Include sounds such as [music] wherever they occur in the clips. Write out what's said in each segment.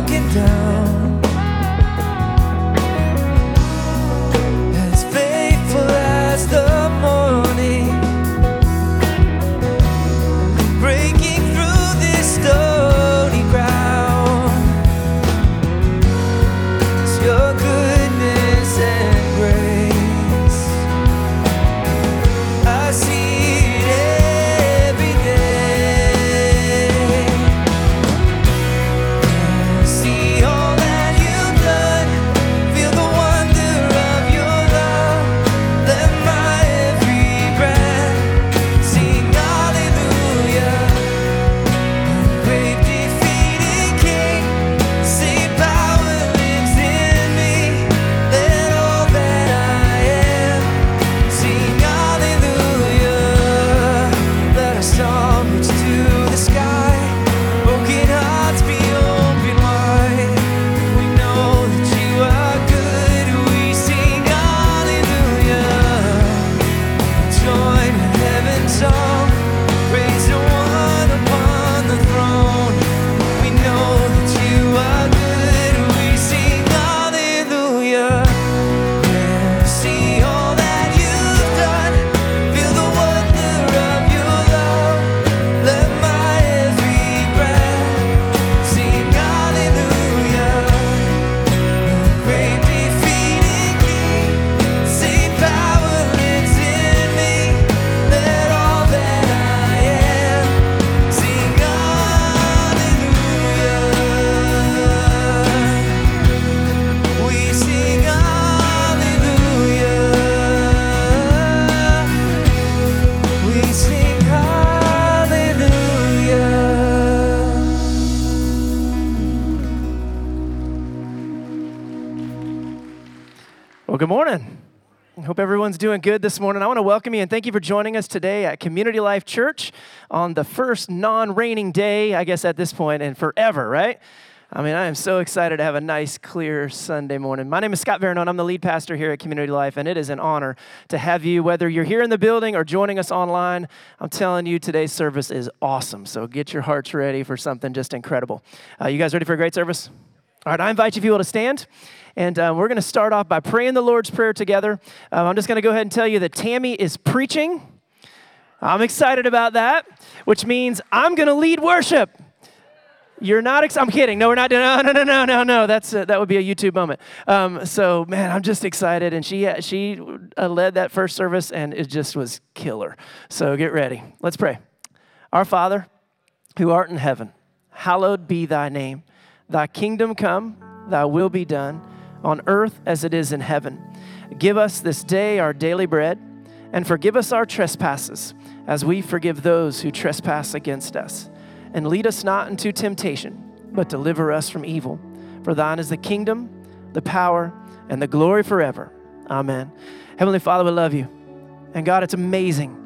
broken down. Good morning. Hope everyone's doing good this morning. I want to welcome you and thank you for joining us today at Community Life Church on the first non raining day, I guess, at this point and forever, right? I mean, I am so excited to have a nice, clear Sunday morning. My name is Scott Veroneau. I'm the lead pastor here at Community Life, and it is an honor to have you, whether you're here in the building or joining us online. I'm telling you, today's service is awesome. So get your hearts ready for something just incredible. Uh, you guys ready for a great service? All right, I invite you, if you will, to stand. And uh, we're going to start off by praying the Lord's Prayer together. Um, I'm just going to go ahead and tell you that Tammy is preaching. I'm excited about that, which means I'm going to lead worship. You're not. Ex- I'm kidding. No, we're not doing. No, no, no, no, no, no. That's uh, that would be a YouTube moment. Um, so, man, I'm just excited, and she uh, she uh, led that first service, and it just was killer. So get ready. Let's pray. Our Father, who art in heaven, hallowed be Thy name. Thy kingdom come. Thy will be done, on earth as it is in heaven. Give us this day our daily bread, and forgive us our trespasses, as we forgive those who trespass against us and lead us not into temptation, but deliver us from evil. For thine is the kingdom, the power, and the glory forever. Amen. Heavenly Father, we love you. And God, it's amazing.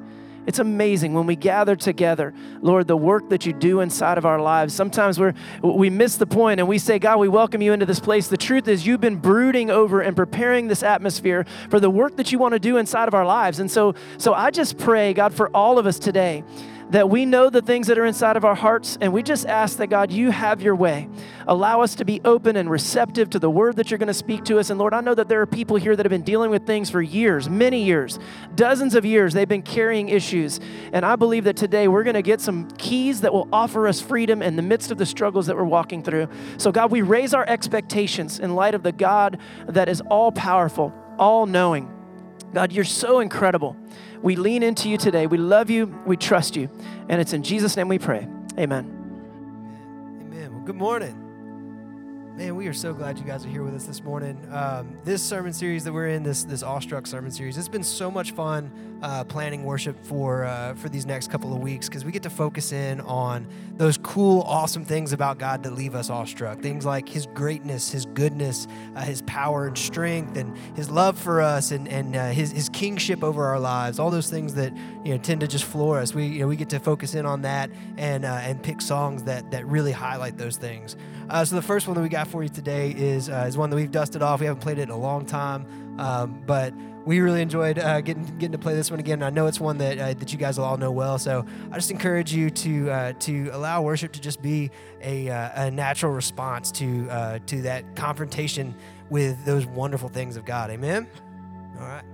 It's amazing when we gather together, Lord, the work that you do inside of our lives. Sometimes we're, we miss the point and we say, God, we welcome you into this place. The truth is, you've been brooding over and preparing this atmosphere for the work that you want to do inside of our lives. And so, so I just pray, God, for all of us today that we know the things that are inside of our hearts, and we just ask that, God, you have your way. Allow us to be open and receptive to the word that you're going to speak to us. And Lord, I know that there are people here that have been dealing with things for years, many years, dozens of years. They've been carrying issues. And I believe that today we're going to get some keys that will offer us freedom in the midst of the struggles that we're walking through. So, God, we raise our expectations in light of the God that is all powerful, all knowing. God, you're so incredible. We lean into you today. We love you. We trust you. And it's in Jesus' name we pray. Amen. Amen. Well, good morning. Man, we are so glad you guys are here with us this morning. Um, this sermon series that we're in, this this awestruck sermon series, it's been so much fun uh, planning worship for uh, for these next couple of weeks because we get to focus in on those cool, awesome things about God that leave us awestruck. Things like His greatness, His goodness, uh, His power and strength, and His love for us, and and uh, His His kingship over our lives. All those things that you know tend to just floor us. We you know we get to focus in on that and uh, and pick songs that that really highlight those things. Uh, so the first one that we got for you today is uh, is one that we've dusted off. We haven't played it in a long time, um, but we really enjoyed uh, getting getting to play this one again. I know it's one that uh, that you guys will all know well. So I just encourage you to uh, to allow worship to just be a, uh, a natural response to to that confrontation with those wonderful things of God. Amen. All right.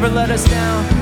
Never let us down.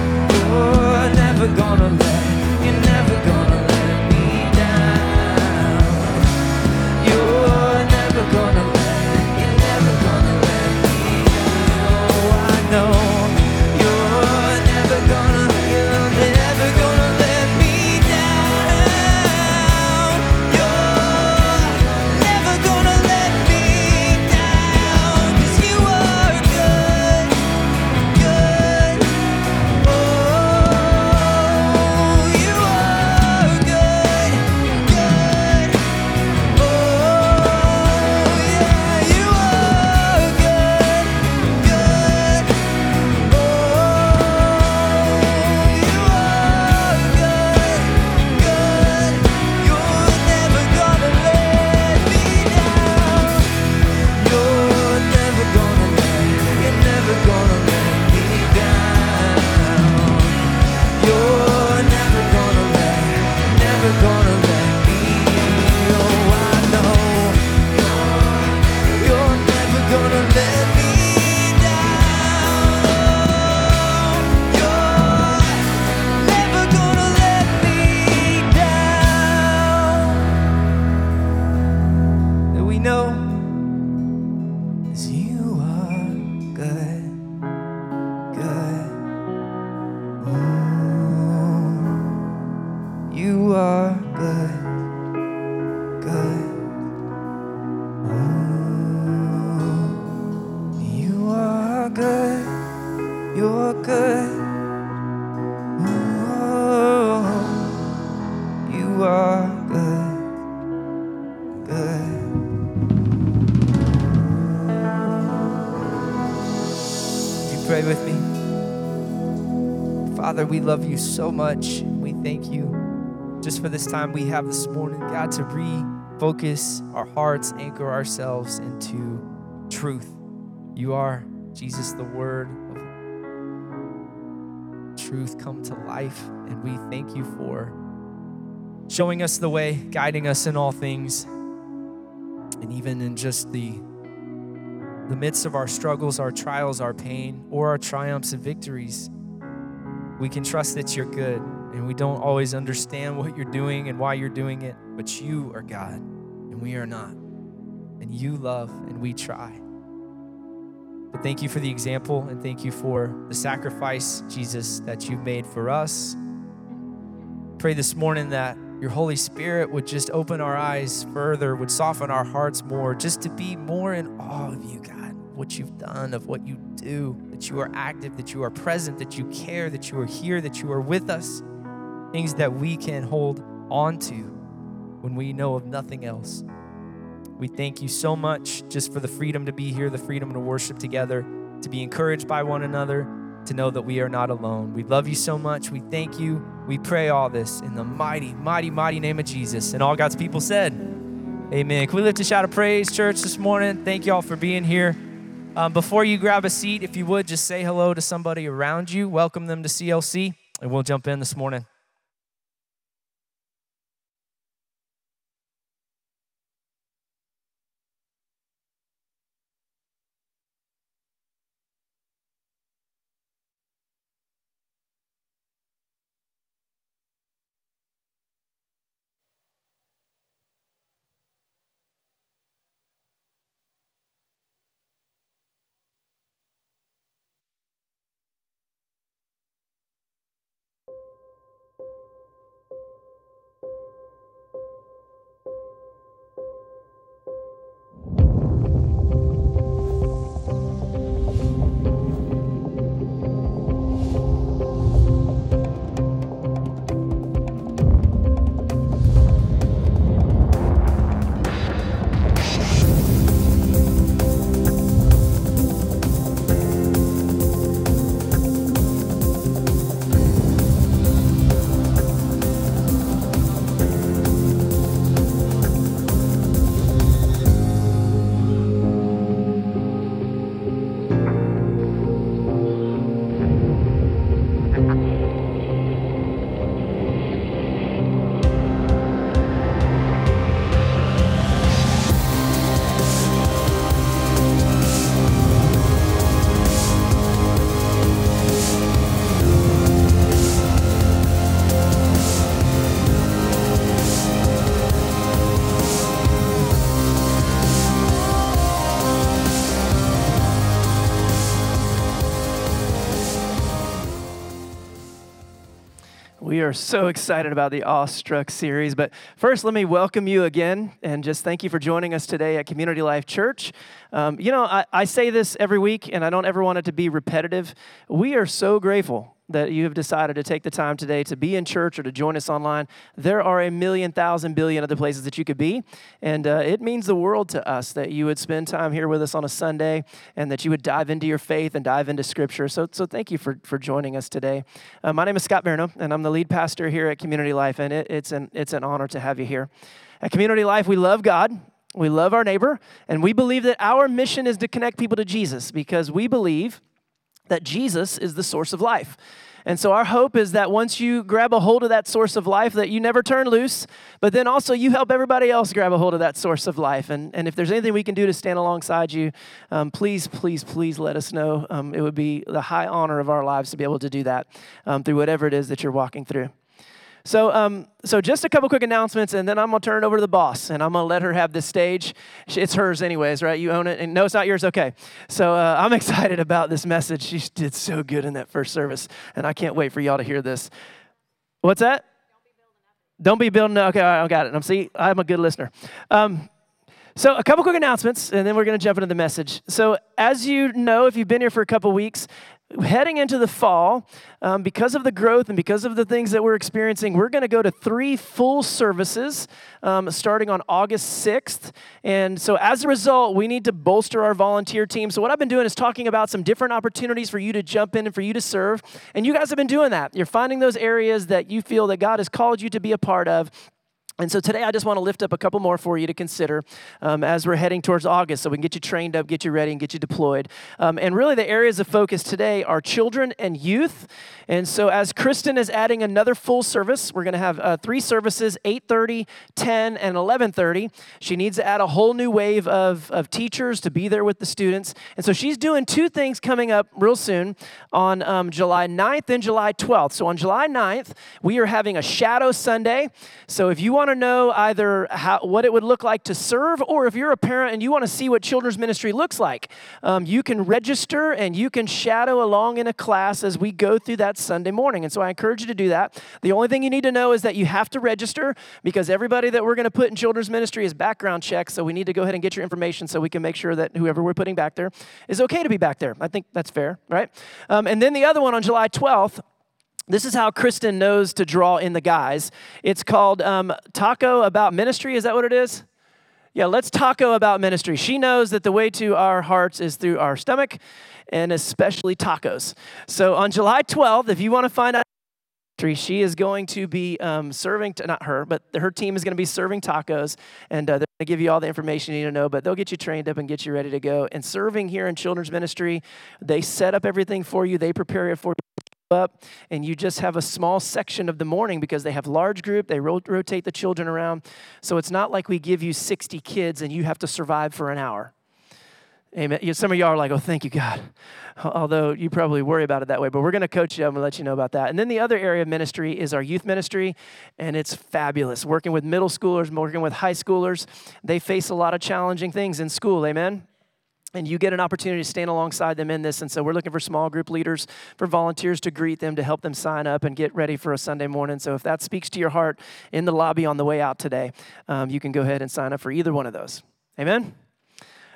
We love you so much. We thank you just for this time we have this morning, God, to refocus our hearts, anchor ourselves into truth. You are, Jesus, the Word of truth come to life, and we thank you for showing us the way, guiding us in all things, and even in just the the midst of our struggles, our trials, our pain, or our triumphs and victories, we can trust that you're good and we don't always understand what you're doing and why you're doing it, but you are God and we are not. And you love and we try. But thank you for the example and thank you for the sacrifice, Jesus, that you made for us. Pray this morning that your Holy Spirit would just open our eyes further, would soften our hearts more, just to be more in awe of you, God, what you've done, of what you do, that you are active, that you are present, that you care, that you are here, that you are with us. Things that we can hold on to when we know of nothing else. We thank you so much just for the freedom to be here, the freedom to worship together, to be encouraged by one another, to know that we are not alone. We love you so much. We thank you. We pray all this in the mighty, mighty, mighty name of Jesus. And all God's people said, Amen. Can we lift a shout of praise, church, this morning? Thank you all for being here. Um, before you grab a seat, if you would, just say hello to somebody around you. Welcome them to CLC, and we'll jump in this morning. Are so excited about the Awestruck series. But first, let me welcome you again and just thank you for joining us today at Community Life Church. Um, you know, I, I say this every week, and I don't ever want it to be repetitive. We are so grateful that you have decided to take the time today to be in church or to join us online. There are a million, thousand, billion other places that you could be. And uh, it means the world to us that you would spend time here with us on a Sunday and that you would dive into your faith and dive into Scripture. So, so thank you for, for joining us today. Uh, my name is Scott Veroneau, and I'm the lead pastor here at Community Life, and it, it's, an, it's an honor to have you here. At Community Life, we love God. We love our neighbor, and we believe that our mission is to connect people to Jesus because we believe that Jesus is the source of life. And so our hope is that once you grab a hold of that source of life, that you never turn loose, but then also you help everybody else grab a hold of that source of life. And, and if there's anything we can do to stand alongside you, um, please, please, please let us know. Um, it would be the high honor of our lives to be able to do that um, through whatever it is that you're walking through. So, um, so just a couple quick announcements, and then I'm gonna turn it over to the boss, and I'm gonna let her have this stage. It's hers, anyways, right? You own it, and no, it's not yours. Okay. So uh, I'm [laughs] excited about this message. She did so good in that first service, and I can't wait for y'all to hear this. What's that? Don't be building. Okay, all right, I got it. I'm see. I'm a good listener. Um, so, a couple quick announcements, and then we're going to jump into the message. So, as you know, if you've been here for a couple weeks, heading into the fall, um, because of the growth and because of the things that we're experiencing, we're going to go to three full services um, starting on August 6th. And so, as a result, we need to bolster our volunteer team. So, what I've been doing is talking about some different opportunities for you to jump in and for you to serve. And you guys have been doing that. You're finding those areas that you feel that God has called you to be a part of. And so today I just want to lift up a couple more for you to consider um, as we're heading towards August so we can get you trained up, get you ready, and get you deployed. Um, and really the areas of focus today are children and youth. And so as Kristen is adding another full service, we're going to have uh, three services, 8.30, 10, and 11.30. She needs to add a whole new wave of, of teachers to be there with the students. And so she's doing two things coming up real soon on um, July 9th and July 12th. So on July 9th, we are having a Shadow Sunday. So if you want want to know either how, what it would look like to serve, or if you're a parent and you want to see what children's ministry looks like, um, you can register and you can shadow along in a class as we go through that Sunday morning. And so I encourage you to do that. The only thing you need to know is that you have to register because everybody that we're going to put in children's ministry is background checked. So we need to go ahead and get your information so we can make sure that whoever we're putting back there is okay to be back there. I think that's fair, right? Um, and then the other one on July 12th, this is how Kristen knows to draw in the guys. It's called um, Taco About Ministry. Is that what it is? Yeah, let's taco about ministry. She knows that the way to our hearts is through our stomach and especially tacos. So on July 12th, if you want to find out, she is going to be um, serving, not her, but her team is going to be serving tacos, and uh, they're going to give you all the information you need to know, but they'll get you trained up and get you ready to go. And serving here in children's ministry, they set up everything for you, they prepare it for you up and you just have a small section of the morning because they have large group they ro- rotate the children around. So it's not like we give you 60 kids and you have to survive for an hour. Amen. Some of y'all are like oh thank you god. Although you probably worry about it that way but we're going to coach you. I'm going to let you know about that. And then the other area of ministry is our youth ministry and it's fabulous. Working with middle schoolers working with high schoolers they face a lot of challenging things in school. Amen and you get an opportunity to stand alongside them in this. And so we're looking for small group leaders, for volunteers to greet them, to help them sign up and get ready for a Sunday morning. So if that speaks to your heart in the lobby on the way out today, um, you can go ahead and sign up for either one of those. Amen?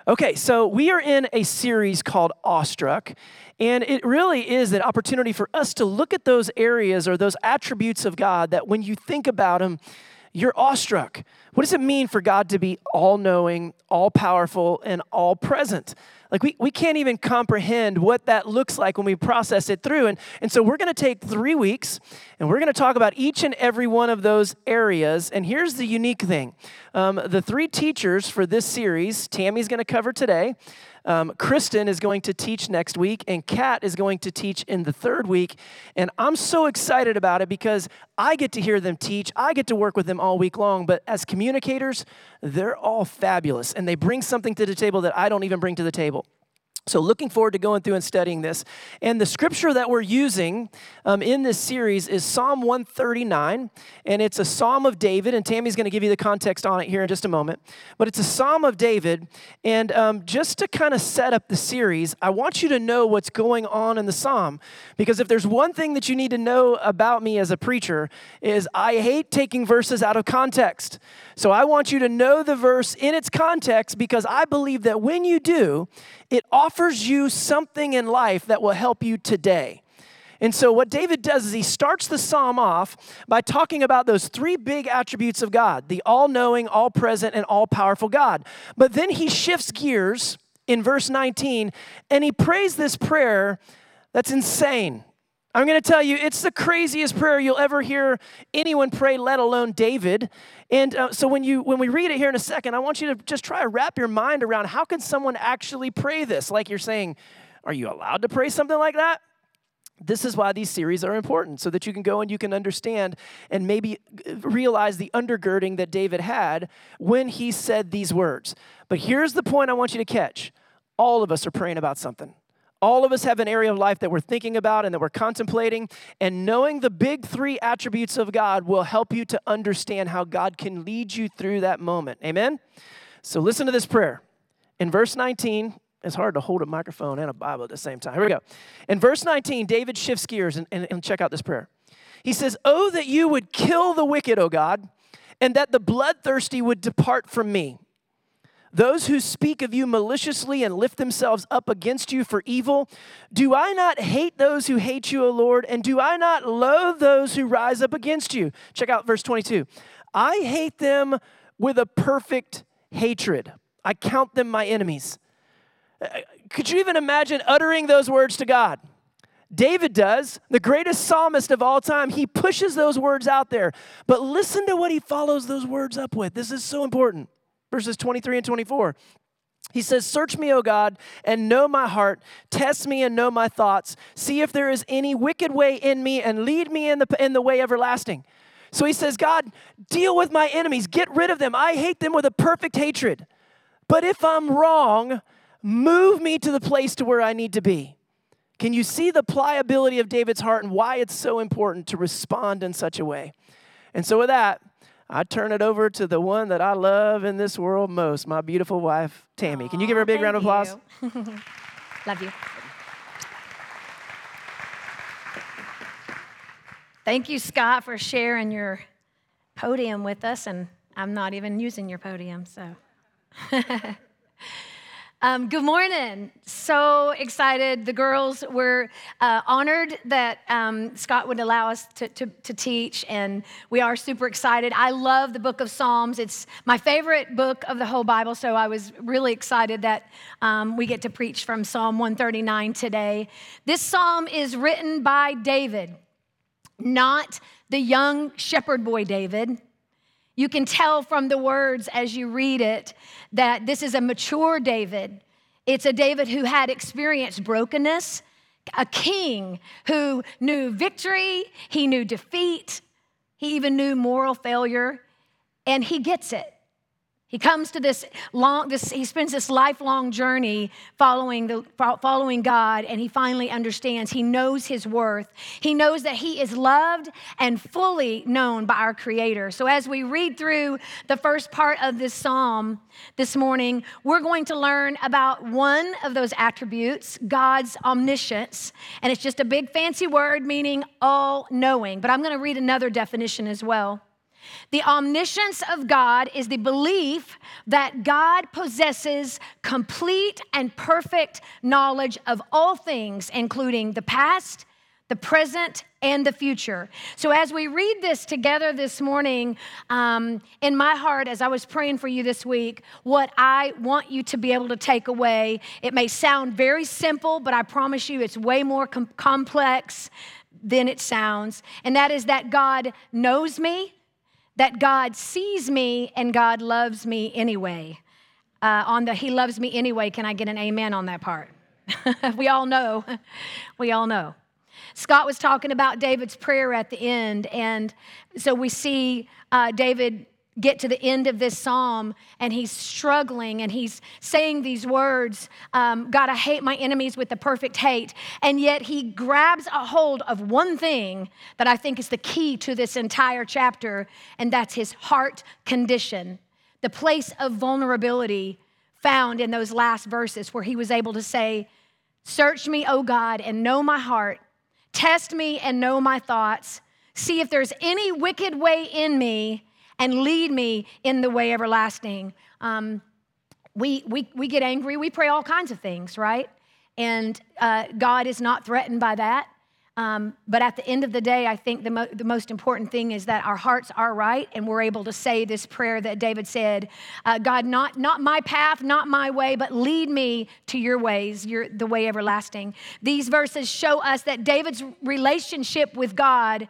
Okay, so we are in a series called Awestruck, and it really is an opportunity for us to look at those areas or those attributes of God that when you think about them, you're awestruck. What does it mean for God to be all knowing, all powerful, and all present? Like, we, we can't even comprehend what that looks like when we process it through. And, and so, we're going to take three weeks and we're going to talk about each and every one of those areas. And here's the unique thing um, the three teachers for this series, Tammy's going to cover today. Um, Kristen is going to teach next week, and Kat is going to teach in the third week. And I'm so excited about it because I get to hear them teach. I get to work with them all week long. But as communicators, they're all fabulous, and they bring something to the table that I don't even bring to the table. So, looking forward to going through and studying this. And the scripture that we're using um, in this series is Psalm 139, and it's a Psalm of David. And Tammy's going to give you the context on it here in just a moment. But it's a Psalm of David. And um, just to kind of set up the series, I want you to know what's going on in the Psalm. Because if there's one thing that you need to know about me as a preacher, is I hate taking verses out of context. So, I want you to know the verse in its context because I believe that when you do, it offers you something in life that will help you today. And so, what David does is he starts the psalm off by talking about those three big attributes of God the all knowing, all present, and all powerful God. But then he shifts gears in verse 19 and he prays this prayer that's insane. I'm going to tell you, it's the craziest prayer you'll ever hear anyone pray, let alone David. And uh, so when you when we read it here in a second, I want you to just try to wrap your mind around how can someone actually pray this? Like you're saying, are you allowed to pray something like that? This is why these series are important, so that you can go and you can understand and maybe uh, realize the undergirding that David had when he said these words. But here's the point I want you to catch all of us are praying about something. All of us have an area of life that we're thinking about and that we're contemplating, and knowing the big three attributes of God will help you to understand how God can lead you through that moment. Amen? So listen to this prayer. In verse 19, it's hard to hold a microphone and a Bible at the same time. Here we go. In verse 19, David shifts gears and, and, and check out this prayer. He says, Oh, that you would kill the wicked, O God, and that the bloodthirsty would depart from me. Those who speak of you maliciously and lift themselves up against you for evil, do I not hate those who hate you, O Lord? And do I not loathe those who rise up against you? Check out verse 22. I hate them with a perfect hatred. I count them my enemies. Could you even imagine uttering those words to God? David does, the greatest psalmist of all time. He pushes those words out there. But listen to what he follows those words up with. This is so important verses 23 and 24. He says, Search me, O God, and know my heart. Test me and know my thoughts. See if there is any wicked way in me, and lead me in the, in the way everlasting. So he says, God, deal with my enemies. Get rid of them. I hate them with a perfect hatred. But if I'm wrong, move me to the place to where I need to be. Can you see the pliability of David's heart and why it's so important to respond in such a way? And so, with that, I turn it over to the one that I love in this world most, my beautiful wife, Tammy. Can you give her a big round of applause? [laughs] Love you. Thank you, Scott, for sharing your podium with us. And I'm not even using your podium, so. [laughs] Um, good morning. So excited. The girls were uh, honored that um, Scott would allow us to, to, to teach, and we are super excited. I love the book of Psalms. It's my favorite book of the whole Bible, so I was really excited that um, we get to preach from Psalm 139 today. This psalm is written by David, not the young shepherd boy David. You can tell from the words as you read it that this is a mature David. It's a David who had experienced brokenness, a king who knew victory, he knew defeat, he even knew moral failure, and he gets it. He comes to this long, this, he spends this lifelong journey following, the, following God, and he finally understands. He knows his worth. He knows that he is loved and fully known by our Creator. So, as we read through the first part of this psalm this morning, we're going to learn about one of those attributes, God's omniscience. And it's just a big fancy word meaning all knowing. But I'm going to read another definition as well. The omniscience of God is the belief that God possesses complete and perfect knowledge of all things, including the past, the present, and the future. So, as we read this together this morning, um, in my heart, as I was praying for you this week, what I want you to be able to take away, it may sound very simple, but I promise you it's way more com- complex than it sounds. And that is that God knows me, that God sees me and God loves me anyway. Uh, on the He loves me anyway, can I get an amen on that part? [laughs] we all know. [laughs] We all know. Scott was talking about David's prayer at the end, and so we see uh, David get to the end of this psalm and he's struggling and he's saying these words um, God, I hate my enemies with the perfect hate. And yet he grabs a hold of one thing that I think is the key to this entire chapter, and that's his heart condition, the place of vulnerability found in those last verses where he was able to say, Search me, O God, and know my heart. Test me and know my thoughts. See if there's any wicked way in me and lead me in the way everlasting. Um, we, we, we get angry, we pray all kinds of things, right? And uh, God is not threatened by that. Um, but at the end of the day, I think the, mo- the most important thing is that our hearts are right and we're able to say this prayer that David said uh, God, not, not my path, not my way, but lead me to your ways, your, the way everlasting. These verses show us that David's relationship with God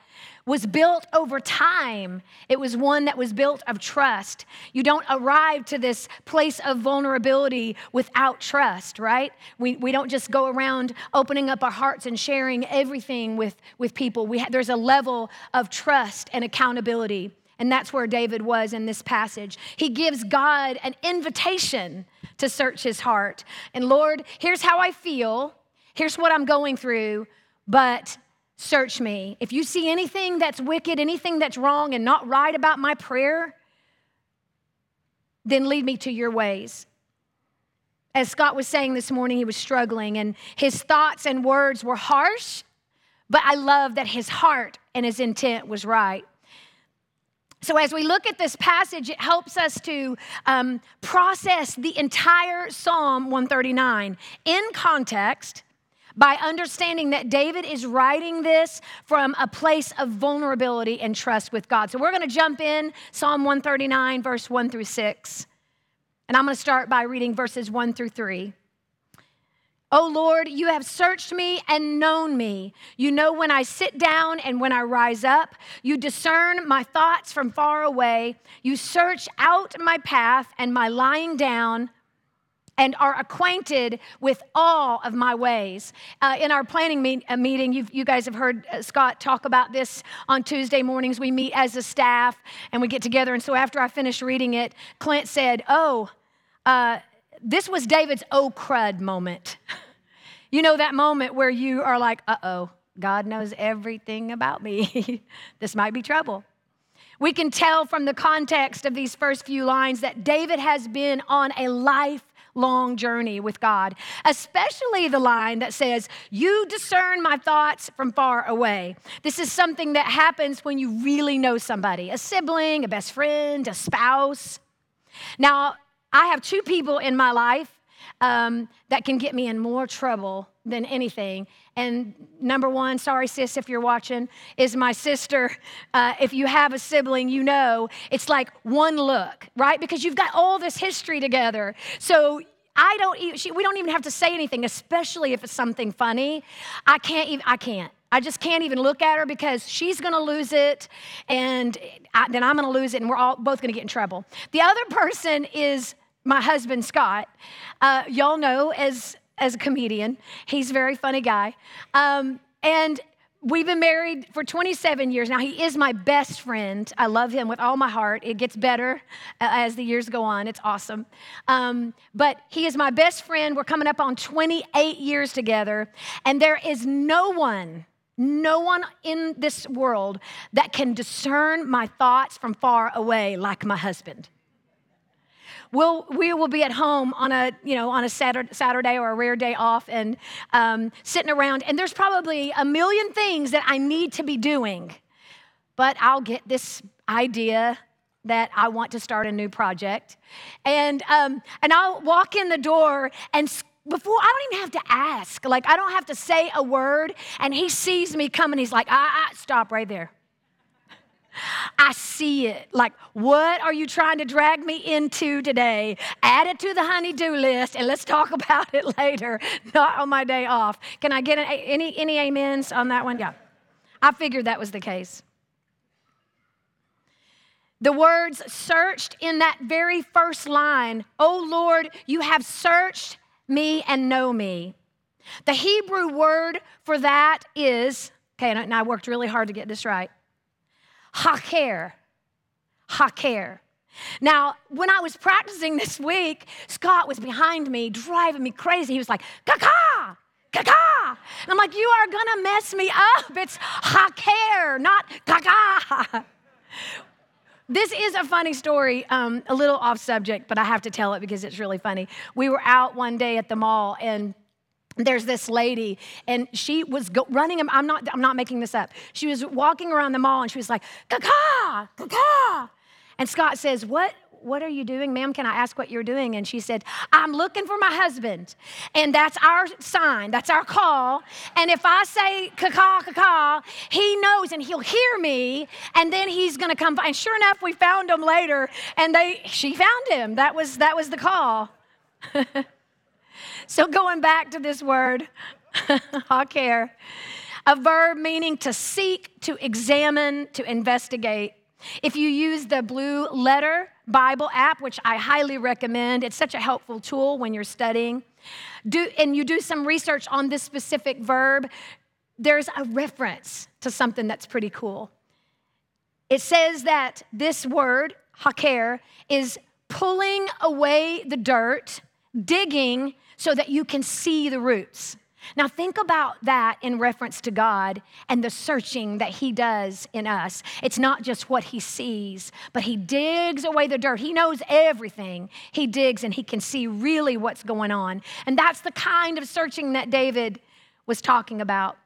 was built over time. It was one that was built of trust. You don't arrive to this place of vulnerability without trust, right? We, we don't just go around opening up our hearts and sharing everything with, with people. We ha- there's a level of trust and accountability. And that's where David was in this passage. He gives God an invitation to search his heart. And Lord, here's how I feel. Here's what I'm going through, but search me. If you see anything that's wicked, anything that's wrong and not right about my prayer, then lead me to your ways. As Scott was saying this morning, he was struggling and his thoughts and words were harsh, but I love that his heart and his intent was right. So, as we look at this passage, it helps us to um, process the entire Psalm 139 in context by understanding that David is writing this from a place of vulnerability and trust with God. So we're going to jump in Psalm 139, verse 1 through 6. And I'm going to start by reading verses 1 through 3. O Lord, you have searched me and known me. You know when I sit down and when I rise up. You discern my thoughts from far away. You search out my path and my lying down and are acquainted with all of my ways. Uh, in our planning meet, uh, meeting, you guys have heard uh, Scott talk about this on Tuesday mornings. We meet as a staff and we get together. And so after I finished reading it, Clint said, Oh, uh, this was David's oh crud moment. [laughs] you know that moment where you are like, uh oh, God knows everything about me. [laughs] this might be trouble. We can tell from the context of these first few lines that David has been on a lifelong journey with God, especially the line that says, You discern my thoughts from far away. This is something that happens when you really know somebody a sibling, a best friend, a spouse. Now, I have two people in my life um, that can get me in more trouble than anything. And number one, sorry, sis, if you're watching, is my sister. Uh, if you have a sibling, you know it's like one look, right? Because you've got all this history together. So I don't. She, we don't even have to say anything, especially if it's something funny. I can't. Even, I can't. I just can't even look at her because she's going to lose it, and I, then I'm going to lose it, and we're all both going to get in trouble. The other person is my husband Scott. Uh, y'all know as as a comedian, he's a very funny guy, um, and. We've been married for 27 years now. He is my best friend. I love him with all my heart. It gets better uh, as the years go on. It's awesome. Um, but he is my best friend. We're coming up on 28 years together. And there is no one, no one in this world that can discern my thoughts from far away like my husband. We'll, we will be at home on a, you know, on a Saturday, Saturday or a rare day off and um, sitting around, and there's probably a million things that I need to be doing. But I'll get this idea that I want to start a new project. And, um, and I'll walk in the door and before I don't even have to ask, like I don't have to say a word, and he sees me coming. He's like, ah, ah, stop right there. I see it. Like, what are you trying to drag me into today? Add it to the honey-do list, and let's talk [laughs] about it later, not on my day off. Can I get an, any any amens on that one? Yeah, I figured that was the case. The words searched in that very first line, Oh Lord, you have searched me and know me. The Hebrew word for that is, okay, and I worked really hard to get this right, haker. Haker. Now, when I was practicing this week, Scott was behind me, driving me crazy. He was like, Kaka, Kaka. And I'm like, you are gonna mess me up. It's haker, not Kaka. This is a funny story, um, a little off subject, but I have to tell it because it's really funny. We were out one day at the mall and there's this lady and she was go- running i'm not i'm not making this up. She was walking around the mall and she was like kaka kaka. And scott says what what are you doing ma'am? Can i ask what you're doing? And she said i'm looking for my husband and that's our sign that's our call. And if i say kaka kaka he knows and he'll hear me and then he's going to come by and sure enough we found him later and they she found him. That was that was the call [laughs] so going back to this word, [laughs] haker, a verb meaning to seek, to examine, to investigate. If you use the Blue Letter Bible app, which I highly recommend, it's such a helpful tool when you're studying, do, and you do some research on this specific verb, there's a reference to something that's pretty cool. It says that this word, haker, is pulling away the dirt, digging so that you can see the roots. Now, think about that in reference to God and the searching that He does in us. It's not just what He sees, but He digs away the dirt. He knows everything. He digs and He can see really what's going on. And that's the kind of searching that David was talking about.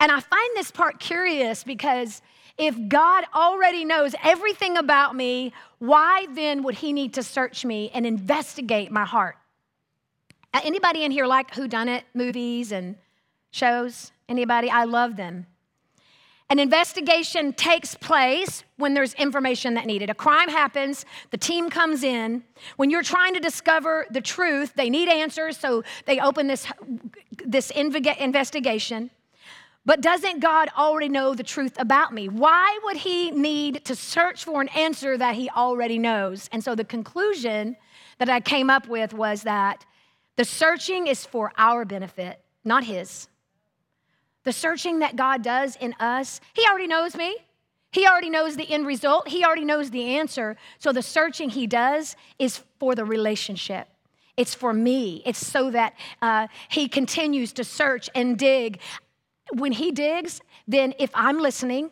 And I find this part curious because if God already knows everything about me, why then would He need to search me and investigate my heart? Anybody in here like whodunit movies and shows? Anybody? I love them. An investigation takes place when there's information that needed. A crime happens, the team comes in. When you're trying to discover the truth, they need answers, so they open this, this inve- investigation. But doesn't God already know the truth about me? Why would He need to search for an answer that He already knows? And so the conclusion that I came up with was that the searching is for our benefit, not His. The searching that God does in us, He already knows me. He already knows the end result. He already knows the answer. So the searching He does is for the relationship. It's for me. It's so that uh, He continues to search and dig. When He digs, then if I'm listening,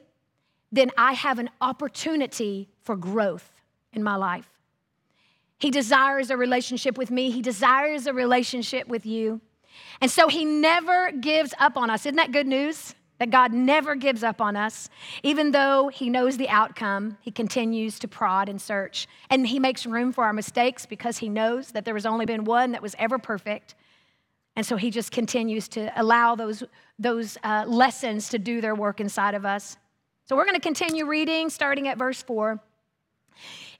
then I have an opportunity for growth in my life. He desires a relationship with me, He desires a relationship with you. And so He never gives up on us. Isn't that good news? That God never gives up on us. Even though He knows the outcome, He continues to prod and search. And He makes room for our mistakes because He knows that there has only been one that was ever perfect. And so He just continues to allow those, those uh, lessons to do their work inside of us. So we're going to continue reading starting at verse 4.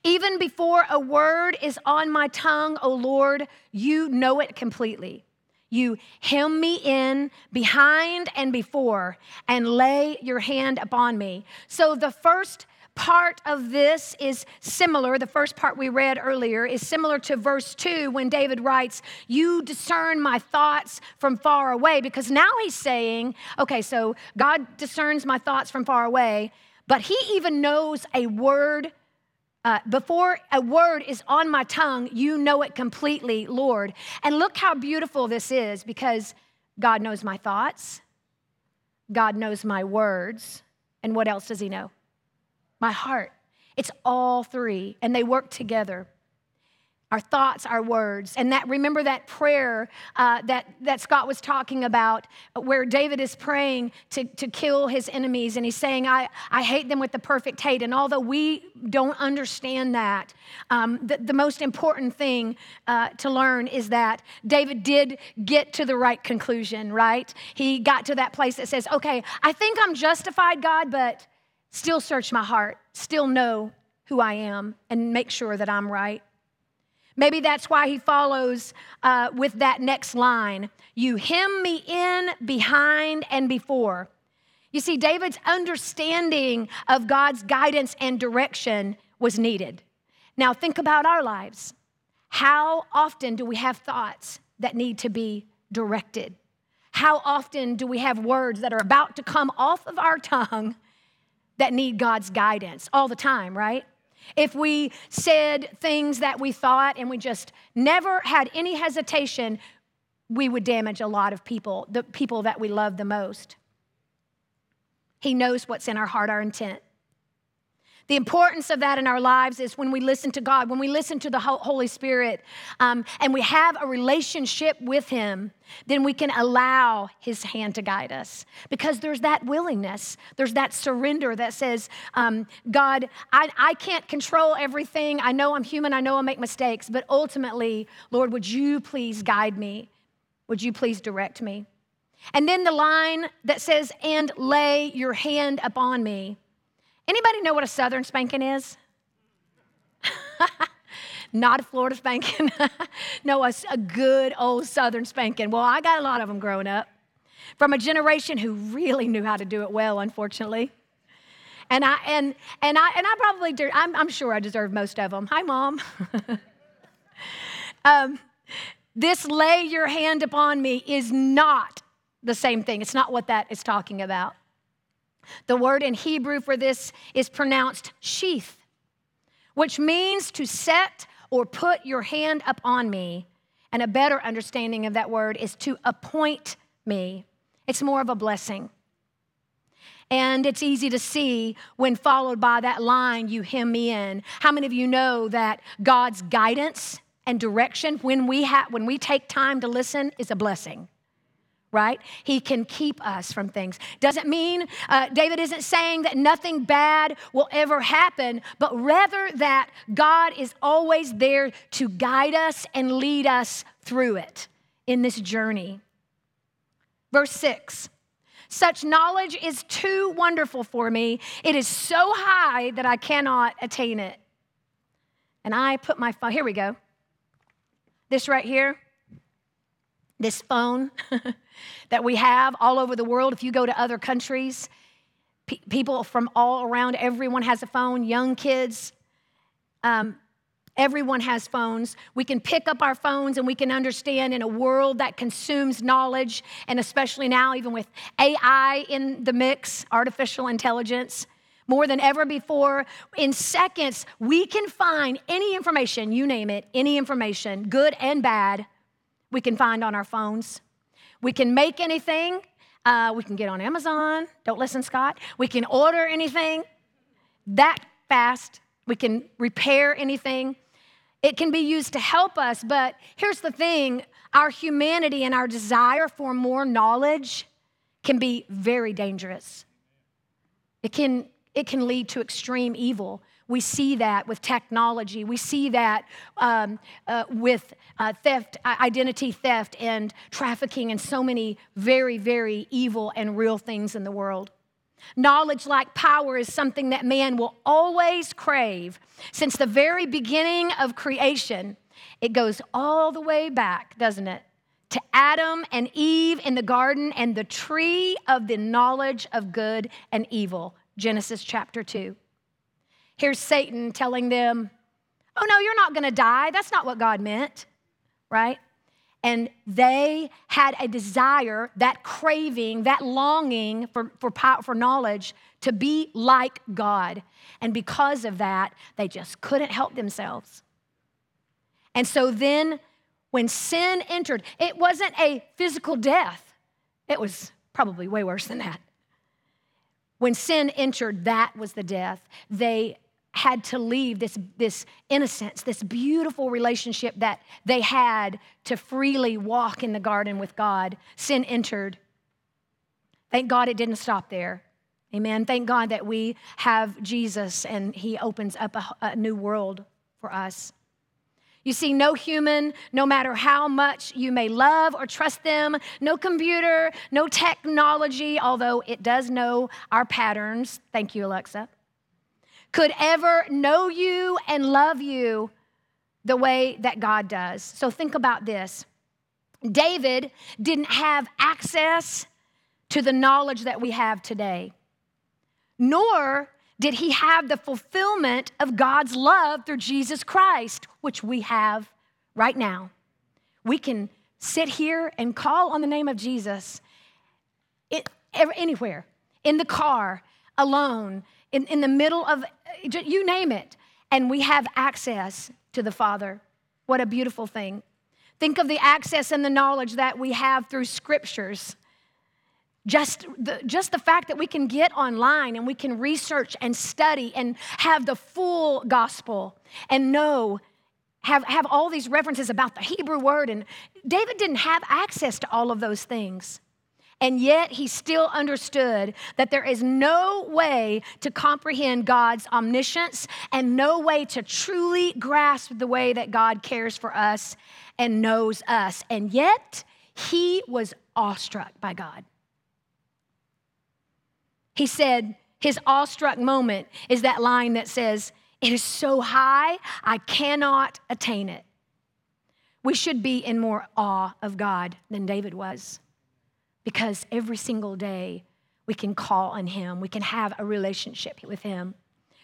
Even before a word is on my tongue, O Lord, you know it completely. You hem me in behind and before and lay your hand upon me. So the first part of this is similar. The first part we read earlier is similar to verse 2 when David writes, You discern my thoughts from far away. Because now he's saying, Okay, so God discerns my thoughts from far away, but he even knows a word uh, before a word is on my tongue, you know it completely, Lord. And look how beautiful this is because God knows my thoughts, God knows my words, and what else does He know? My heart. It's all three, and they work together our thoughts, our words. And that, remember that prayer uh, that, that Scott was talking about, where David is praying to, to kill his enemies. And he's saying, I, I hate them with the perfect hate. And although we don't understand that, um, the, the, most important thing uh, to learn is that David did get to the right conclusion, right? He got to that place that says, okay, I think I'm justified, God, but still search my heart, still know who I am, and make sure that I'm right. Maybe that's why he follows uh, with that next line You hem me in behind and before. You see, David's understanding of God's guidance and direction was needed. Now, think about our lives. How often do we have thoughts that need to be directed? How often do we have words that are about to come off of our tongue that need God's guidance? All the time, right? If we said things that we thought and we just never had any hesitation, we would damage a lot of people, the people that we love the most. He knows what's in our heart, our intent. The importance of that in our lives is when we listen to God, when we listen to the Holy Spirit, um, and we have a relationship with Him, then we can allow His hand to guide us. Because there's that willingness, there's that surrender that says, um, God, I, I can't control everything. I know I'm human, I know I'll make mistakes, but ultimately, Lord, would you please guide me? Would you please direct me? And then the line that says, and lay your hand upon me. Anybody know what a southern spanking is? [laughs] Not a Florida spanking. [laughs] no, a, a good old southern spanking. Well, I got a lot of them growing up from a generation who really knew how to do it well, unfortunately. And I and and I and I probably do, I'm, I'm sure I deserve most of them. Hi, mom. [laughs] um, this lay your hand upon me is not the same thing. It's not what that is talking about. The word in Hebrew for this is pronounced sheath, which means to set or put your hand up on me. And a better understanding of that word is to appoint me. It's more of a blessing. And it's easy to see when followed by that line, you hem me in. How many of you know that God's guidance and direction when we, ha- when we take time to listen is a blessing? Right? He can keep us from things. Doesn't mean, uh, David isn't saying that nothing bad will ever happen, but rather that God is always there to guide us and lead us through it in this journey. Verse 6 Such knowledge is too wonderful for me. It is so high that I cannot attain it. And I put my here we go. This right here this phone [laughs] that we have all over the world. If you go to other countries, pe- people from all around, everyone has a phone, young kids. Um, everyone has phones. We can pick up our phones and we can understand in a world that consumes knowledge, and especially now, even with AI in the mix, artificial intelligence, more than ever before. In seconds, we can find any information, you name it, any information, good and bad, we can find on our phones. We can make anything. Uh, we can get on Amazon. Don't listen, Scott. We can order anything. that fast. We can repair anything. It can be used to help us, but here's the thing our humanity and our desire for more knowledge can be very dangerous. It can, it can lead to extreme evil. We see that with technology. We see that um, uh, with uh, theft, identity theft, and trafficking, and so many very, very evil and real things in the world. Knowledge, like power, is something that man will always crave. Since the very beginning of creation, it goes all the way back, doesn't it? To Adam and Eve in the garden and the tree of the knowledge of good and evil, Genesis chapter 2. Here's Satan telling them, Oh, no, you're not gonna die. That's not what God meant, right? and they had a desire, that craving, that longing for, for, for knowledge to be like God. And because of that, they just couldn't help themselves. And so then, when sin entered, it wasn't a physical death, it was probably way worse than that. When sin entered, that was the death. They had to leave this, this innocence, this beautiful relationship that they had to freely walk in the garden with God. Sin entered. Thank God it didn't stop there. Amen. Thank God that we have Jesus and he opens up a, a new world for us. You see, no human, no matter how much you may love or trust them, no computer, no technology, although it does know our patterns. Thank you, Alexa could ever know you and love you the way that God does. So think about this David didn't have access to the knowledge that we have today, nor did he have the fulfillment of God's love through Jesus Christ, which we have right now. We can sit here and call on the name of Jesus it, anywhere, in the car, alone, in, in the middle of, you name it, and we have access to the Father. What a beautiful thing. Think of the access and the knowledge that we have through scriptures. Just the, just the fact that we can get online and we can research and study and have the full gospel and know, have, have all these references about the Hebrew word. And David didn't have access to all of those things. And yet he still understood that there is no way to comprehend God's omniscience and no way to truly grasp the way that God cares for us and knows us. And yet he was awestruck by God. He said, his awestruck moment is that line that says, It is so high, I cannot attain it. We should be in more awe of God than David was because every single day we can call on Him, we can have a relationship with Him.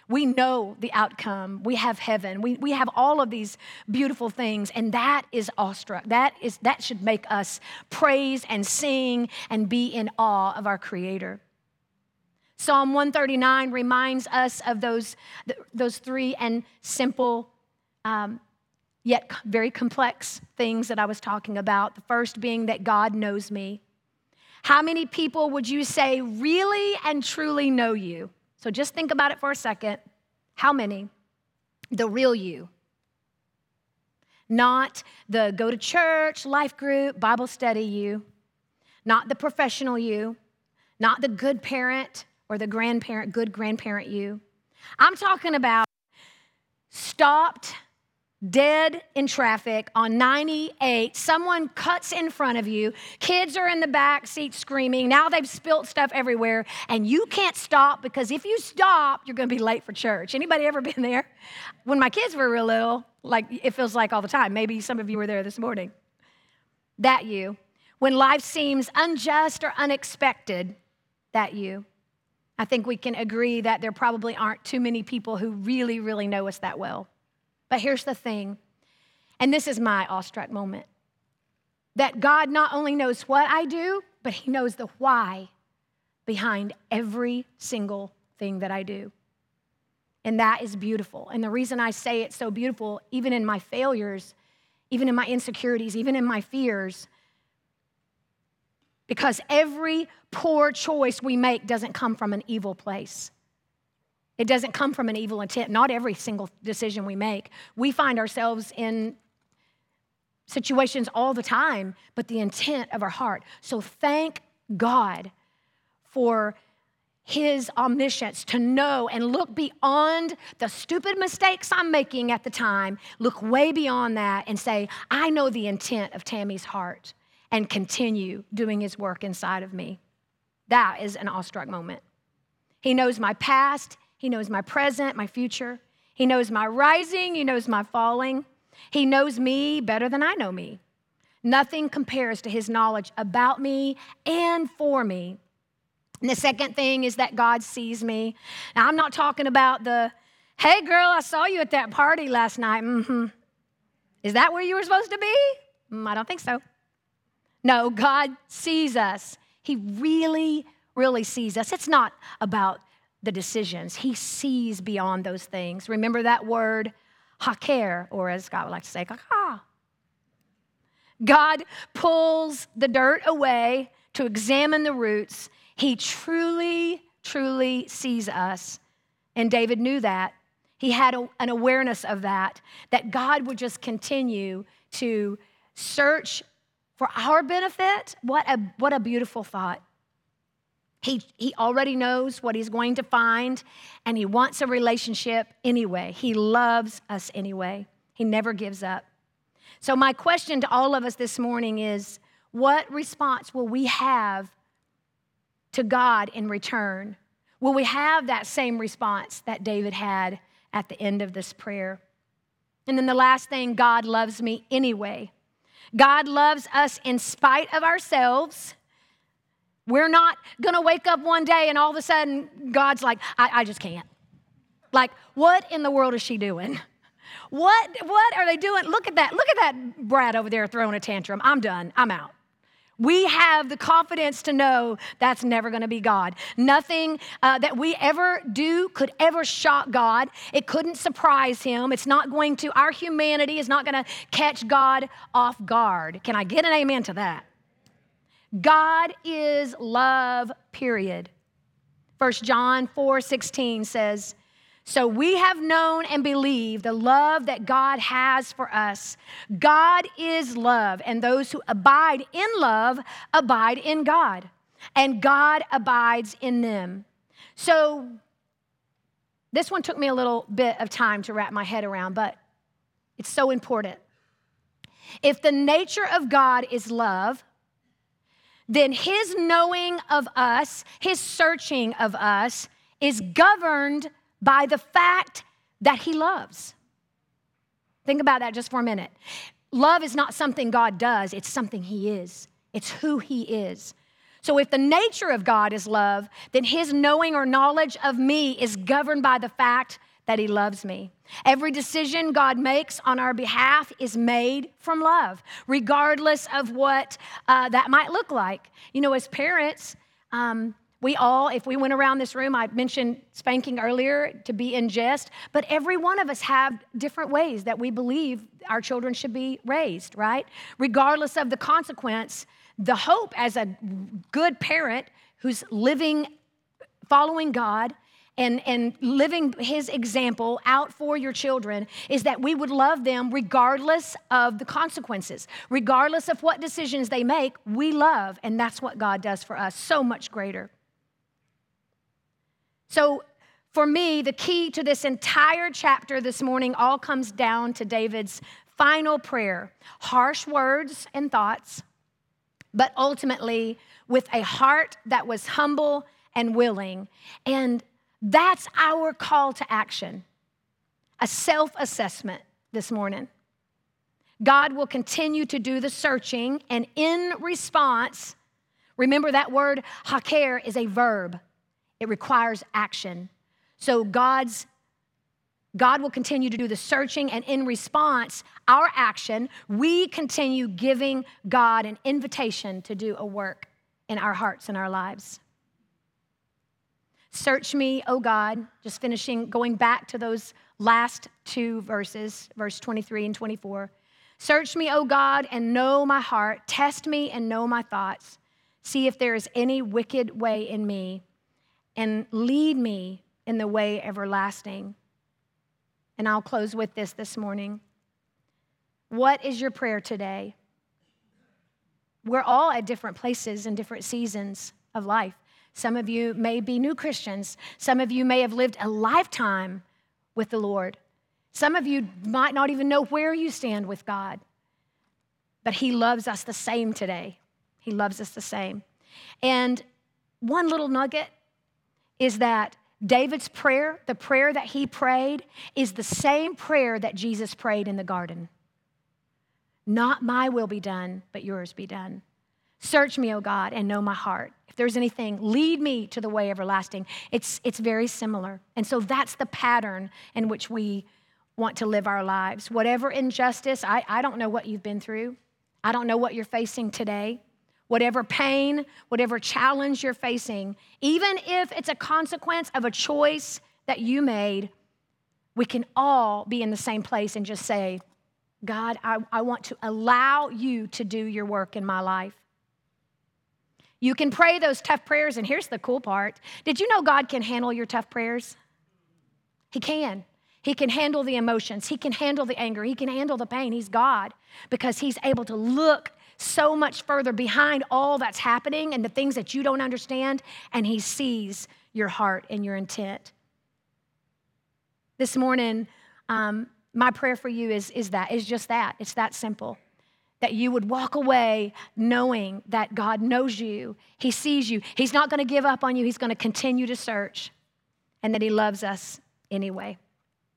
We know the outcome. We have heaven. We, we have all of these beautiful things, and that is awestruck. That, is, that should make us praise and sing and be in awe of our Creator. Psalm 139 reminds us of those, those three and simple, um, yet very complex things that I was talking about. The first being that God knows me. How many people would you say really and truly know you? So just think about it for a second. How many? The real you. Not the go to church, life group, Bible study you. Not the professional you. Not the good parent or the grandparent, good grandparent you. I'm talking about stopped dead in traffic on 98. Someone cuts in front of you. Kids are in the back seat screaming. Now they've spilt stuff everywhere, and you can't stop because if you stop, you're going to be late for church. Anybody ever [laughs] been there? When my kids were real little, like it feels like all the time. Maybe some of you were there this morning. That you. When life seems unjust or unexpected, that you. I think we can agree that there probably aren't too many people who really, really know us that well. But here's the thing, and this is my awestruck moment that God not only knows what I do, but He knows the why behind every single thing that I do. And that is beautiful. And the reason I say it's so beautiful, even in my failures, even in my insecurities, even in my fears, because every poor choice we make doesn't come from an evil place. It doesn't come from an evil intent. Not every single decision we make. We find ourselves in situations all the time, but the intent of our heart. So thank God for his omniscience to know and look beyond the stupid mistakes I'm making at the time, look way beyond that and say, I know the intent of Tammy's heart and continue doing his work inside of me. That is an awestruck moment. He knows my past, he knows my present, my future. He knows my rising, he knows my falling. He knows me better than I know me. Nothing compares to his knowledge about me and for me. And the second thing is that God sees me. Now, I'm not talking about the, hey, girl, I saw you at that party last night. Mm-hmm. Is that where you were supposed to be? Mm, I don't think so. No, God sees us. He really, really sees us. It's not about the decisions, He sees beyond those things. Remember that word, haker, or as God would like to say, kaka. God pulls the dirt away to examine the roots. He truly, truly sees us. And David knew that. He had a, an awareness of that, that God would just continue to search for our benefit. What a, what a beautiful thought. He, he already knows what he's going to find, and he wants a relationship anyway. He loves us anyway. He never gives up. So, my question to all of us this morning is what response will we have to God in return? Will we have that same response that David had at the end of this prayer? And then the last thing God loves me anyway. God loves us in spite of ourselves. We're not gonna wake up one day and all of a sudden God's like, I, I just can't. Like, what in the world is she doing? What, what are they doing? Look at that. Look at that brat over there throwing a tantrum. I'm done. I'm out. We have the confidence to know that's never going to be God. Nothing uh, that we ever do could ever shock God. It couldn't surprise Him. It's not going to, our humanity is not going to catch God off guard. Can I get an amen to that? God is love, period. 1 John 4 16 says, so we have known and believed the love that God has for us. God is love, and those who abide in love abide in God, and God abides in them. So this one took me a little bit of time to wrap my head around, but it's so important. If the nature of God is love, then his knowing of us, his searching of us, is governed by the fact that he loves. Think about that just for a minute. Love is not something God does, it's something he is, it's who he is. So, if the nature of God is love, then his knowing or knowledge of me is governed by the fact that he loves me. Every decision God makes on our behalf is made from love, regardless of what uh, that might look like. You know, as parents, um, we all, if we went around this room, I mentioned spanking earlier to be in jest, but every one of us have different ways that we believe our children should be raised, right? Regardless of the consequence, the hope as a good parent who's living, following God, and, and living his example out for your children is that we would love them regardless of the consequences, regardless of what decisions they make, we love. And that's what God does for us, so much greater. So, for me, the key to this entire chapter this morning all comes down to David's final prayer harsh words and thoughts, but ultimately with a heart that was humble and willing. And that's our call to action a self assessment this morning. God will continue to do the searching, and in response, remember that word haker is a verb it requires action. So God's God will continue to do the searching, and in response, our action, we continue giving God an invitation to do a work in our hearts and our lives. Search me, O God, just finishing, going back to those last two verses, verse 23 and 24. Search me, O God, and know my heart. Test me and know my thoughts. See if there is any wicked way in me and lead me in the way everlasting. And I'll close with this this morning. What is your prayer today? We're all at different places and different seasons of life. Some of you may be new Christians. Some of you may have lived a lifetime with the Lord. Some of you might not even know where you stand with God. But He loves us the same today. He loves us the same. And one little nugget is that David's prayer, the prayer that he prayed, is the same prayer that Jesus prayed in the garden. Not my will be done, but yours be done. Search me, O God, and know my heart. If there's anything, lead me to the way everlasting. It's, it's very similar. And so that's the pattern in which we want to live our lives. Whatever injustice, I, I don't know what you've been through, I don't know what you're facing today. Whatever pain, whatever challenge you're facing, even if it's a consequence of a choice that you made, we can all be in the same place and just say, God, I, I want to allow you to do your work in my life. You can pray those tough prayers, and here's the cool part. Did you know God can handle your tough prayers? He can. He can handle the emotions. He can handle the anger. He can handle the pain. He's God because He's able to look so much further behind all that's happening and the things that you don't understand, and He sees your heart and your intent. This morning, um, my prayer for you is, is that, is just that. It's that simple. That you would walk away knowing that God knows you, He sees you. He's not going to give up on you, He's going to continue to search, and that He loves us anyway.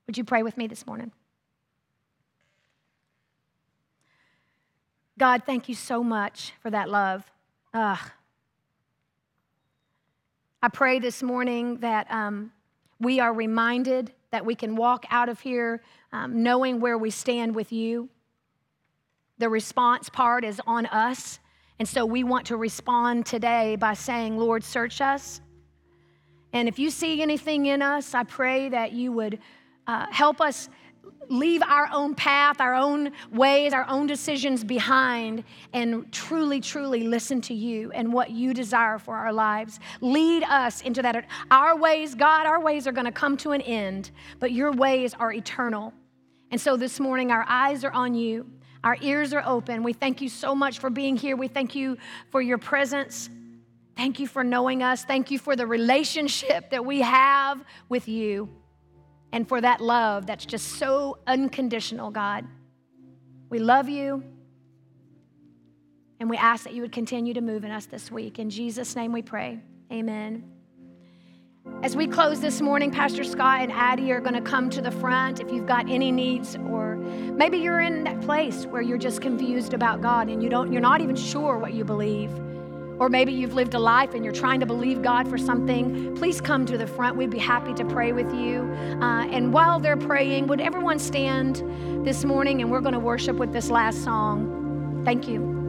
Would you pray with me this morning? God, thank you so much for that love. Ugh. I pray this morning that um, we are reminded that we can walk out of here um, knowing where we stand with you. The response part is on us. And so we want to respond today by saying, Lord, search us. And if you see anything in us, I pray that you would uh, help us leave our own path, our own ways, our own decisions behind, and truly, truly listen to you and what you desire for our lives. Lead us into that. Our ways, God, our ways are going to come to an end, but your ways are eternal. And so this morning, our eyes are on you, our ears are open. We thank you so much for being here. We thank you for your presence. Thank you for knowing us. Thank you for the relationship that we have with you and for that love that's just so unconditional, God. We love you. And we ask that you would continue to move in us this week. In Jesus' name we pray. Amen. As we close this morning, Pastor Scott and Addie are going to come to the front if you've got any needs or maybe you're in that place where you're just confused about God and you don't you're not even sure what you believe. Or maybe you've lived a life and you're trying to believe God for something, please come to the front. We'd be happy to pray with you. Uh, and while they're praying, would everyone stand this morning and we're going to worship with this last song? Thank you.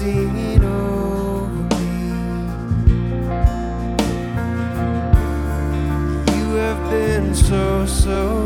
Singing over me. You have been so, so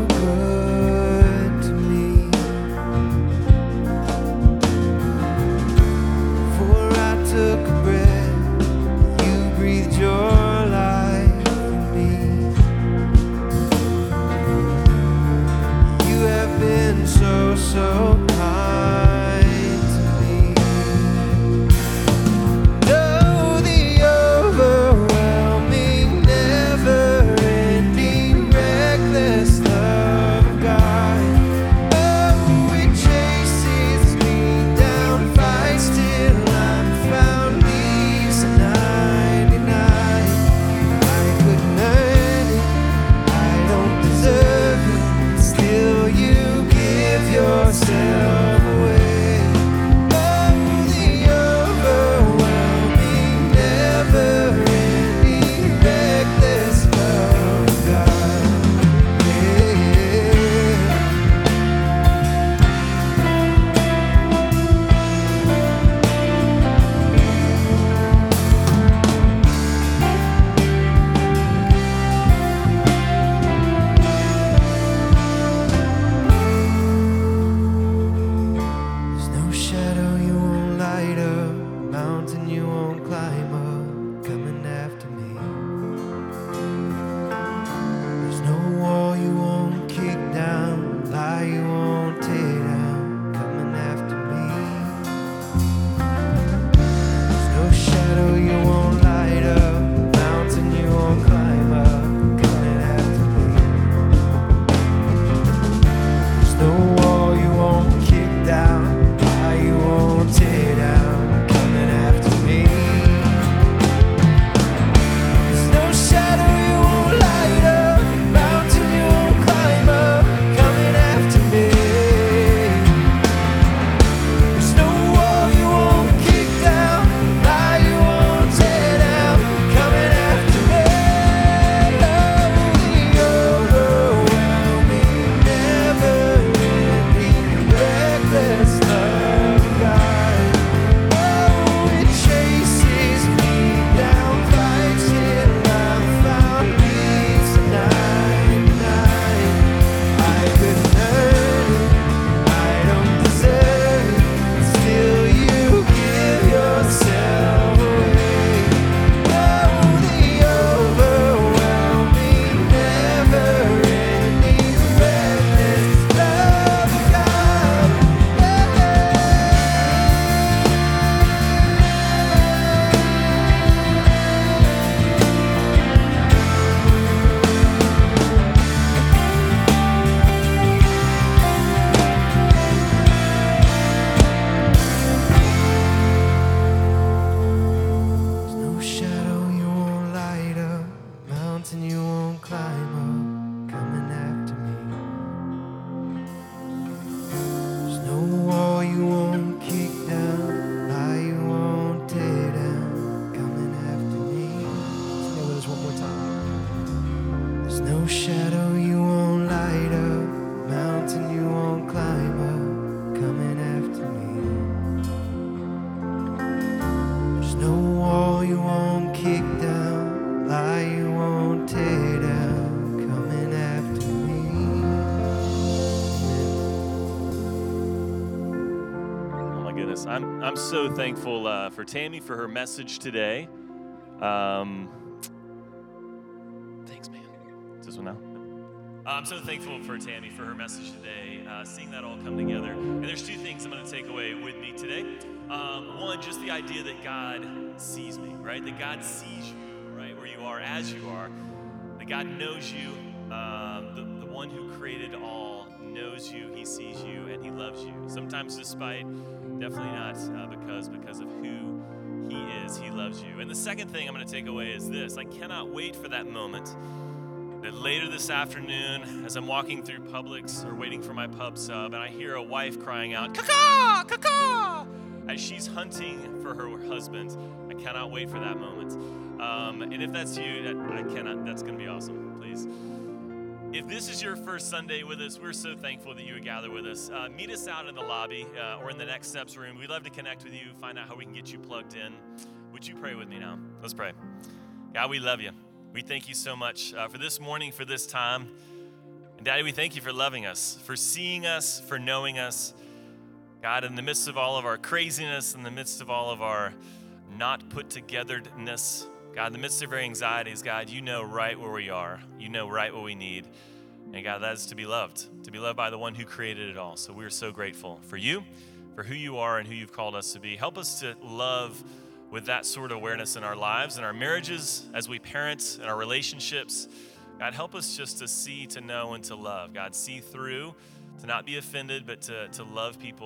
I'm, I'm so thankful uh, for Tammy for her message today. Um, thanks, man. Is this one now? I'm so thankful for Tammy for her message today, uh, seeing that all come together. And there's two things I'm going to take away with me today. Um, one, just the idea that God sees me, right? That God sees you, right, where you are as you are. That God knows you. Um, the, the one who created all knows you, He sees you, and He loves you. Sometimes, despite, definitely not uh, because because of who He is, He loves you. And the second thing I'm going to take away is this: I cannot wait for that moment that later this afternoon, as I'm walking through Publix or waiting for my pub sub, and I hear a wife crying out, "Caca, caca!" as she's hunting for her husband. I cannot wait for that moment. Um, and if that's you, I cannot. That's going to be awesome. Please. If this is your first Sunday with us, we're so thankful that you would gather with us. Uh, meet us out in the lobby uh, or in the Next Steps room. We'd love to connect with you, find out how we can get you plugged in. Would you pray with me now? Let's pray. God, we love you. We thank you so much uh, for this morning, for this time. And Daddy, we thank you for loving us, for seeing us, for knowing us. God, in the midst of all of our craziness, in the midst of all of our not put togetheredness, God, in the midst of our anxieties, God, you know right where we are. You know right what we need. And God, that is to be loved, to be loved by the one who created it all. So we're so grateful for you, for who you are, and who you've called us to be. Help us to love with that sort of awareness in our lives, in our marriages, as we parent, in our relationships. God, help us just to see, to know, and to love. God, see through, to not be offended, but to, to love people